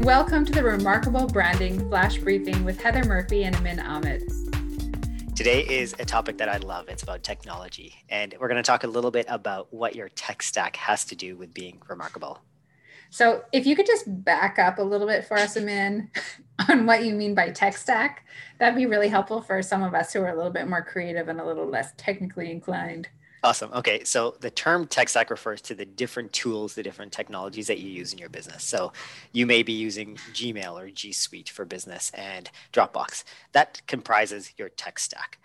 Welcome to the Remarkable Branding Flash Briefing with Heather Murphy and Amin Ahmed. Today is a topic that I love. It's about technology. And we're going to talk a little bit about what your tech stack has to do with being remarkable. So, if you could just back up a little bit for us, Amin, on what you mean by tech stack, that'd be really helpful for some of us who are a little bit more creative and a little less technically inclined. Awesome. Okay. So the term tech stack refers to the different tools, the different technologies that you use in your business. So you may be using Gmail or G Suite for business and Dropbox. That comprises your tech stack.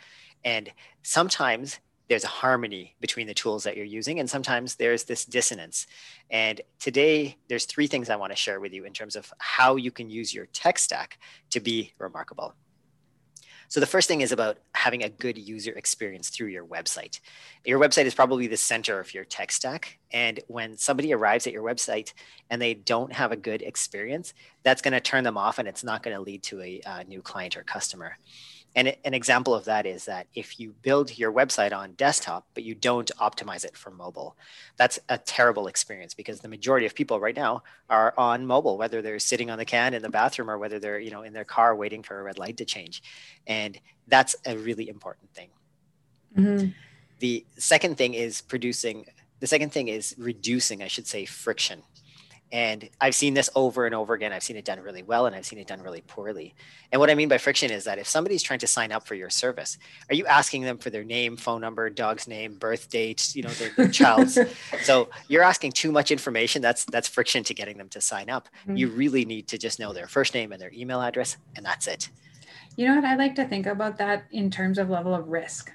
And sometimes there's a harmony between the tools that you're using and sometimes there's this dissonance and today there's three things i want to share with you in terms of how you can use your tech stack to be remarkable so the first thing is about having a good user experience through your website. Your website is probably the center of your tech stack. And when somebody arrives at your website and they don't have a good experience, that's going to turn them off and it's not going to lead to a, a new client or customer. And an example of that is that if you build your website on desktop, but you don't optimize it for mobile, that's a terrible experience because the majority of people right now are on mobile, whether they're sitting on the can in the bathroom or whether they're, you know, in their car waiting for a red light to change. And that's a really important thing. Mm-hmm. The second thing is producing, the second thing is reducing, I should say, friction and I've seen this over and over again. I've seen it done really well and I've seen it done really poorly. And what I mean by friction is that if somebody's trying to sign up for your service, are you asking them for their name, phone number, dog's name, birth date, you know, their, their child's? so you're asking too much information. That's that's friction to getting them to sign up. Mm-hmm. You really need to just know their first name and their email address, and that's it. You know what I like to think about that in terms of level of risk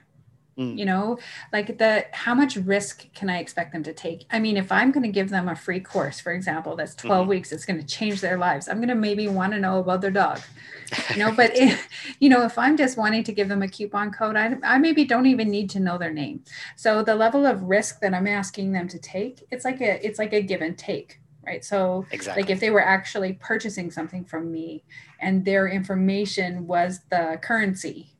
Mm. You know, like the how much risk can I expect them to take? I mean, if I'm going to give them a free course, for example, that's 12 mm-hmm. weeks, it's going to change their lives. I'm going to maybe want to know about their dog. You know, but if, you know, if I'm just wanting to give them a coupon code, I, I maybe don't even need to know their name. So the level of risk that I'm asking them to take, it's like a it's like a give and take right so exactly. like if they were actually purchasing something from me and their information was the currency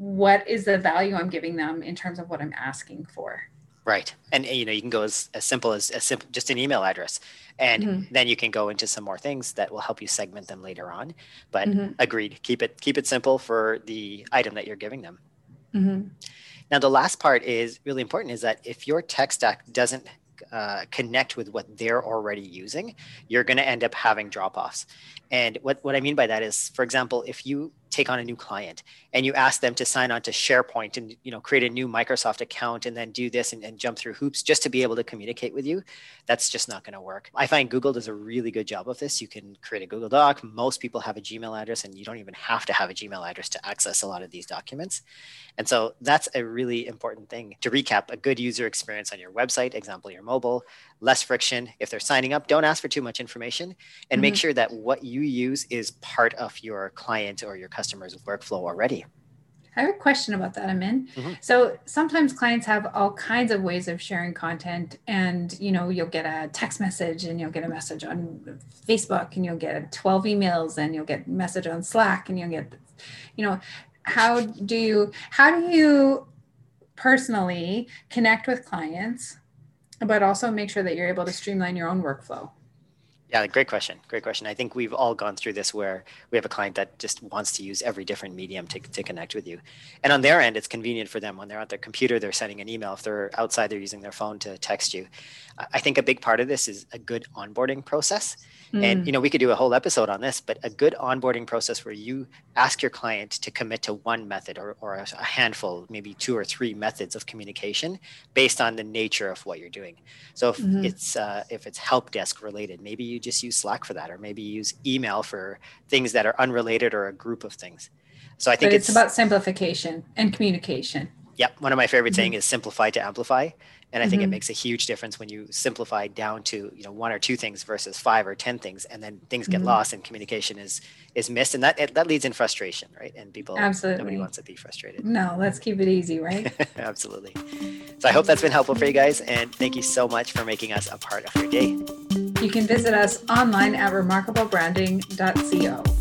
what is the value I'm giving them in terms of what I'm asking for. Right. And you know, you can go as, as simple as, as simple, just an email address. And mm-hmm. then you can go into some more things that will help you segment them later on. But mm-hmm. agreed, keep it keep it simple for the item that you're giving them. Mm-hmm. Now the last part is really important is that if your tech stack doesn't uh, connect with what they're already using, you're going to end up having drop offs. And what, what I mean by that is, for example, if you take on a new client and you ask them to sign on to SharePoint and you know create a new Microsoft account and then do this and, and jump through hoops just to be able to communicate with you, that's just not going to work. I find Google does a really good job of this. You can create a Google Doc. Most people have a Gmail address and you don't even have to have a Gmail address to access a lot of these documents. And so that's a really important thing. To recap, a good user experience on your website, example your mobile, less friction. If they're signing up, don't ask for too much information and mm-hmm. make sure that what you use is part of your client or your customer customer's workflow already. I have a question about that, Amin. Mm-hmm. So sometimes clients have all kinds of ways of sharing content, and you know, you'll get a text message, and you'll get a message on Facebook, and you'll get 12 emails, and you'll get message on Slack, and you'll get, you know, how do you how do you personally connect with clients, but also make sure that you're able to streamline your own workflow? Yeah, great question. Great question. I think we've all gone through this where we have a client that just wants to use every different medium to, to connect with you. And on their end, it's convenient for them when they're at their computer, they're sending an email. If they're outside, they're using their phone to text you. I think a big part of this is a good onboarding process. Mm. And you know, we could do a whole episode on this, but a good onboarding process where you ask your client to commit to one method or, or a handful, maybe two or three methods of communication based on the nature of what you're doing. So if mm-hmm. it's uh, if it's help desk related, maybe you just use Slack for that, or maybe use email for things that are unrelated or a group of things. So I think it's, it's, about simplification and communication. Yep. One of my favorite mm-hmm. saying is simplify to amplify. And I think mm-hmm. it makes a huge difference when you simplify down to, you know, one or two things versus five or 10 things. And then things get mm-hmm. lost and communication is, is missed. And that, it, that leads in frustration, right? And people, Absolutely. nobody wants to be frustrated. No, let's keep it easy, right? Absolutely. So I hope that's been helpful for you guys. And thank you so much for making us a part of your day. You can visit us online at remarkablebranding.co.